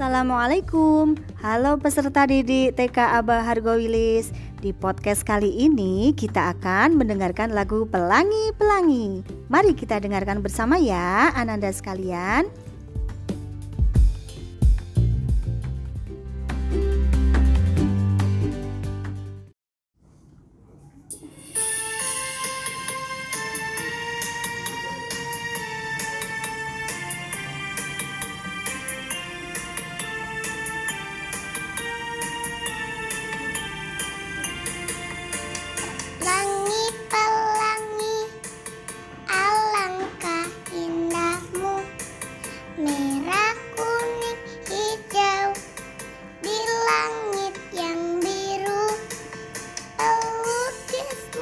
Assalamualaikum. Halo peserta didik TK Abah Hargowilis. Di podcast kali ini kita akan mendengarkan lagu Pelangi-Pelangi. Mari kita dengarkan bersama ya Ananda sekalian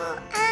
안녕.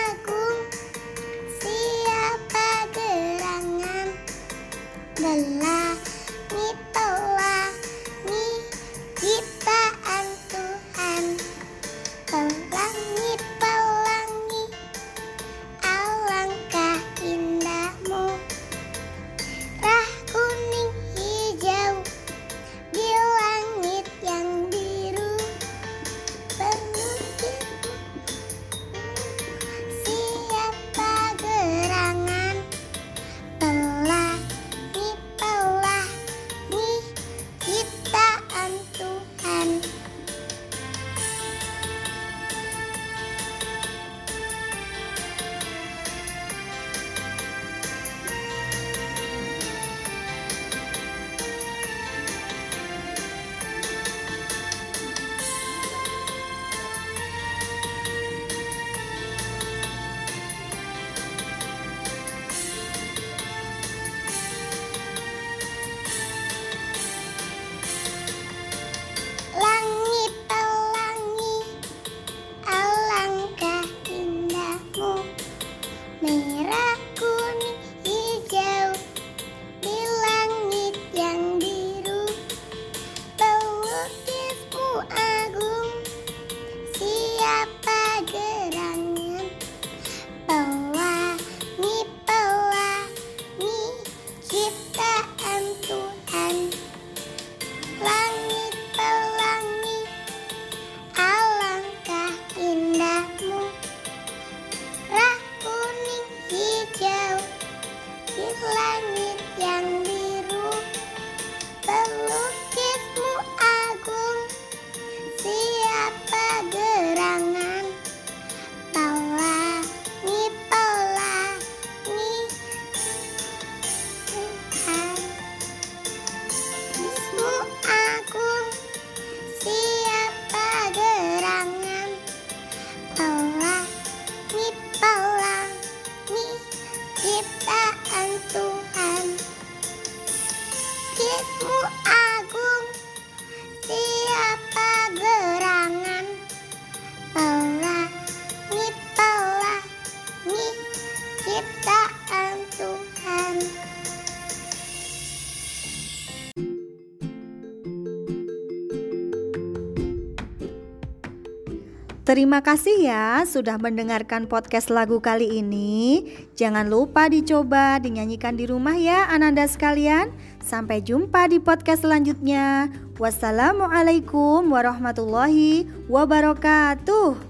Terima kasih ya sudah mendengarkan podcast lagu kali ini. Jangan lupa dicoba dinyanyikan di rumah ya Ananda sekalian. Sampai jumpa di podcast selanjutnya. Wassalamualaikum warahmatullahi wabarakatuh.